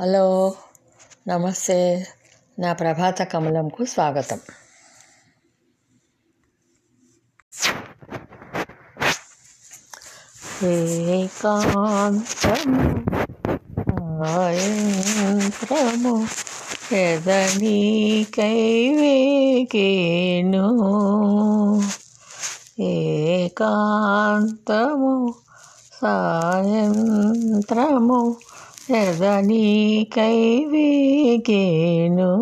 Hello నమస్తే. నా ప్రభాత కమలంకు స్వాగతం. ఏకాంతము సాయంత్రము ఎదనీకై ఏకాంతము సాయంత్రము ఎదనీకై వేగేను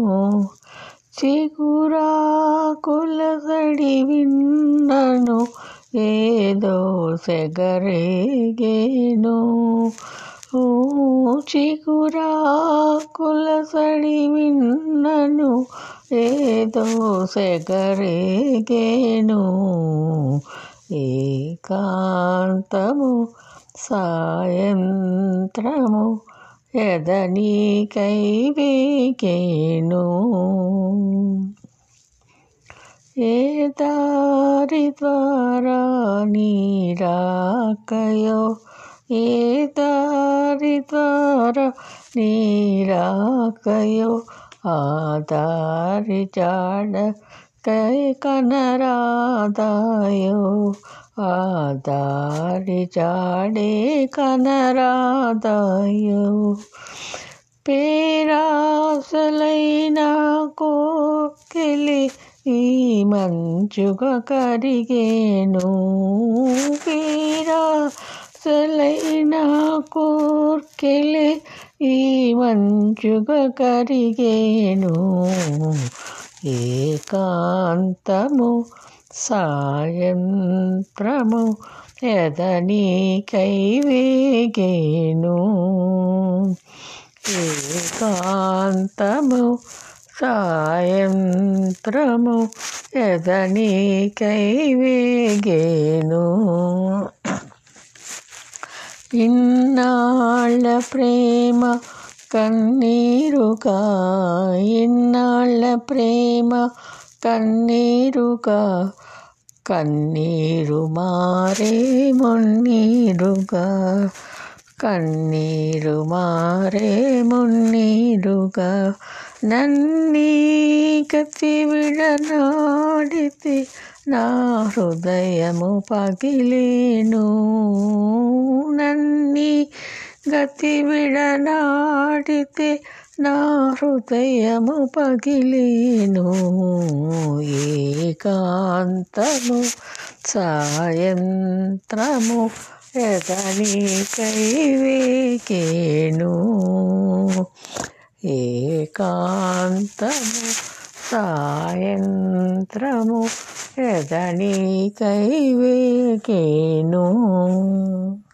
చిగురాకుల సడి విన్నను ఏదో సెగరేగేను. చిగురాకుల సడి విన్నను ఏదో సెగరేగేను. ఏకాంతము సాయంత్రము ಎದನಿ ಕೈಬೇಕೇನು ಏ ದಾರಿ ದ್ವಾರ ನೀರಾಕಯೋ ಏ ದಾರಿ ದ್ವಾರ ನೀರಾಕಯೋ ಆ ದಾರಿ ಜಾಡ ಕೈ ಕನರಾದಾಯೋ ఆ దారి జాడే కనరాదాయో పేరాసలైన కోకిలి ఈ మంచుగా కరిగేను పేరాసలైన కోర్కెలి ఈ మంచుగా కరిగేను ఏకాంతము సాయంత్రము ఎదనీకై వేగేను ఏకాంతము సాయంత్రము ఎదనీకై వేగేను ఇన్నాళ్ళ ప్రేమ కన్నీరుగా ఇన్నాళ్ళ ప్రేమ కన్నీరుగా కన్నీరు మారే మున్నీరుగా కన్నీరు మారే మున్నీరుగా నన్నీ గతి విడనాడితే నా హృదయము పగిలేను నన్నీ గతి విడనాడితే నా హృదయము పగిలేను ఏకాంతము సాయంత్రము ఎదనీకై వేగేను ఏకాంతము సాయంత్రము ఎదనీకై వేగేను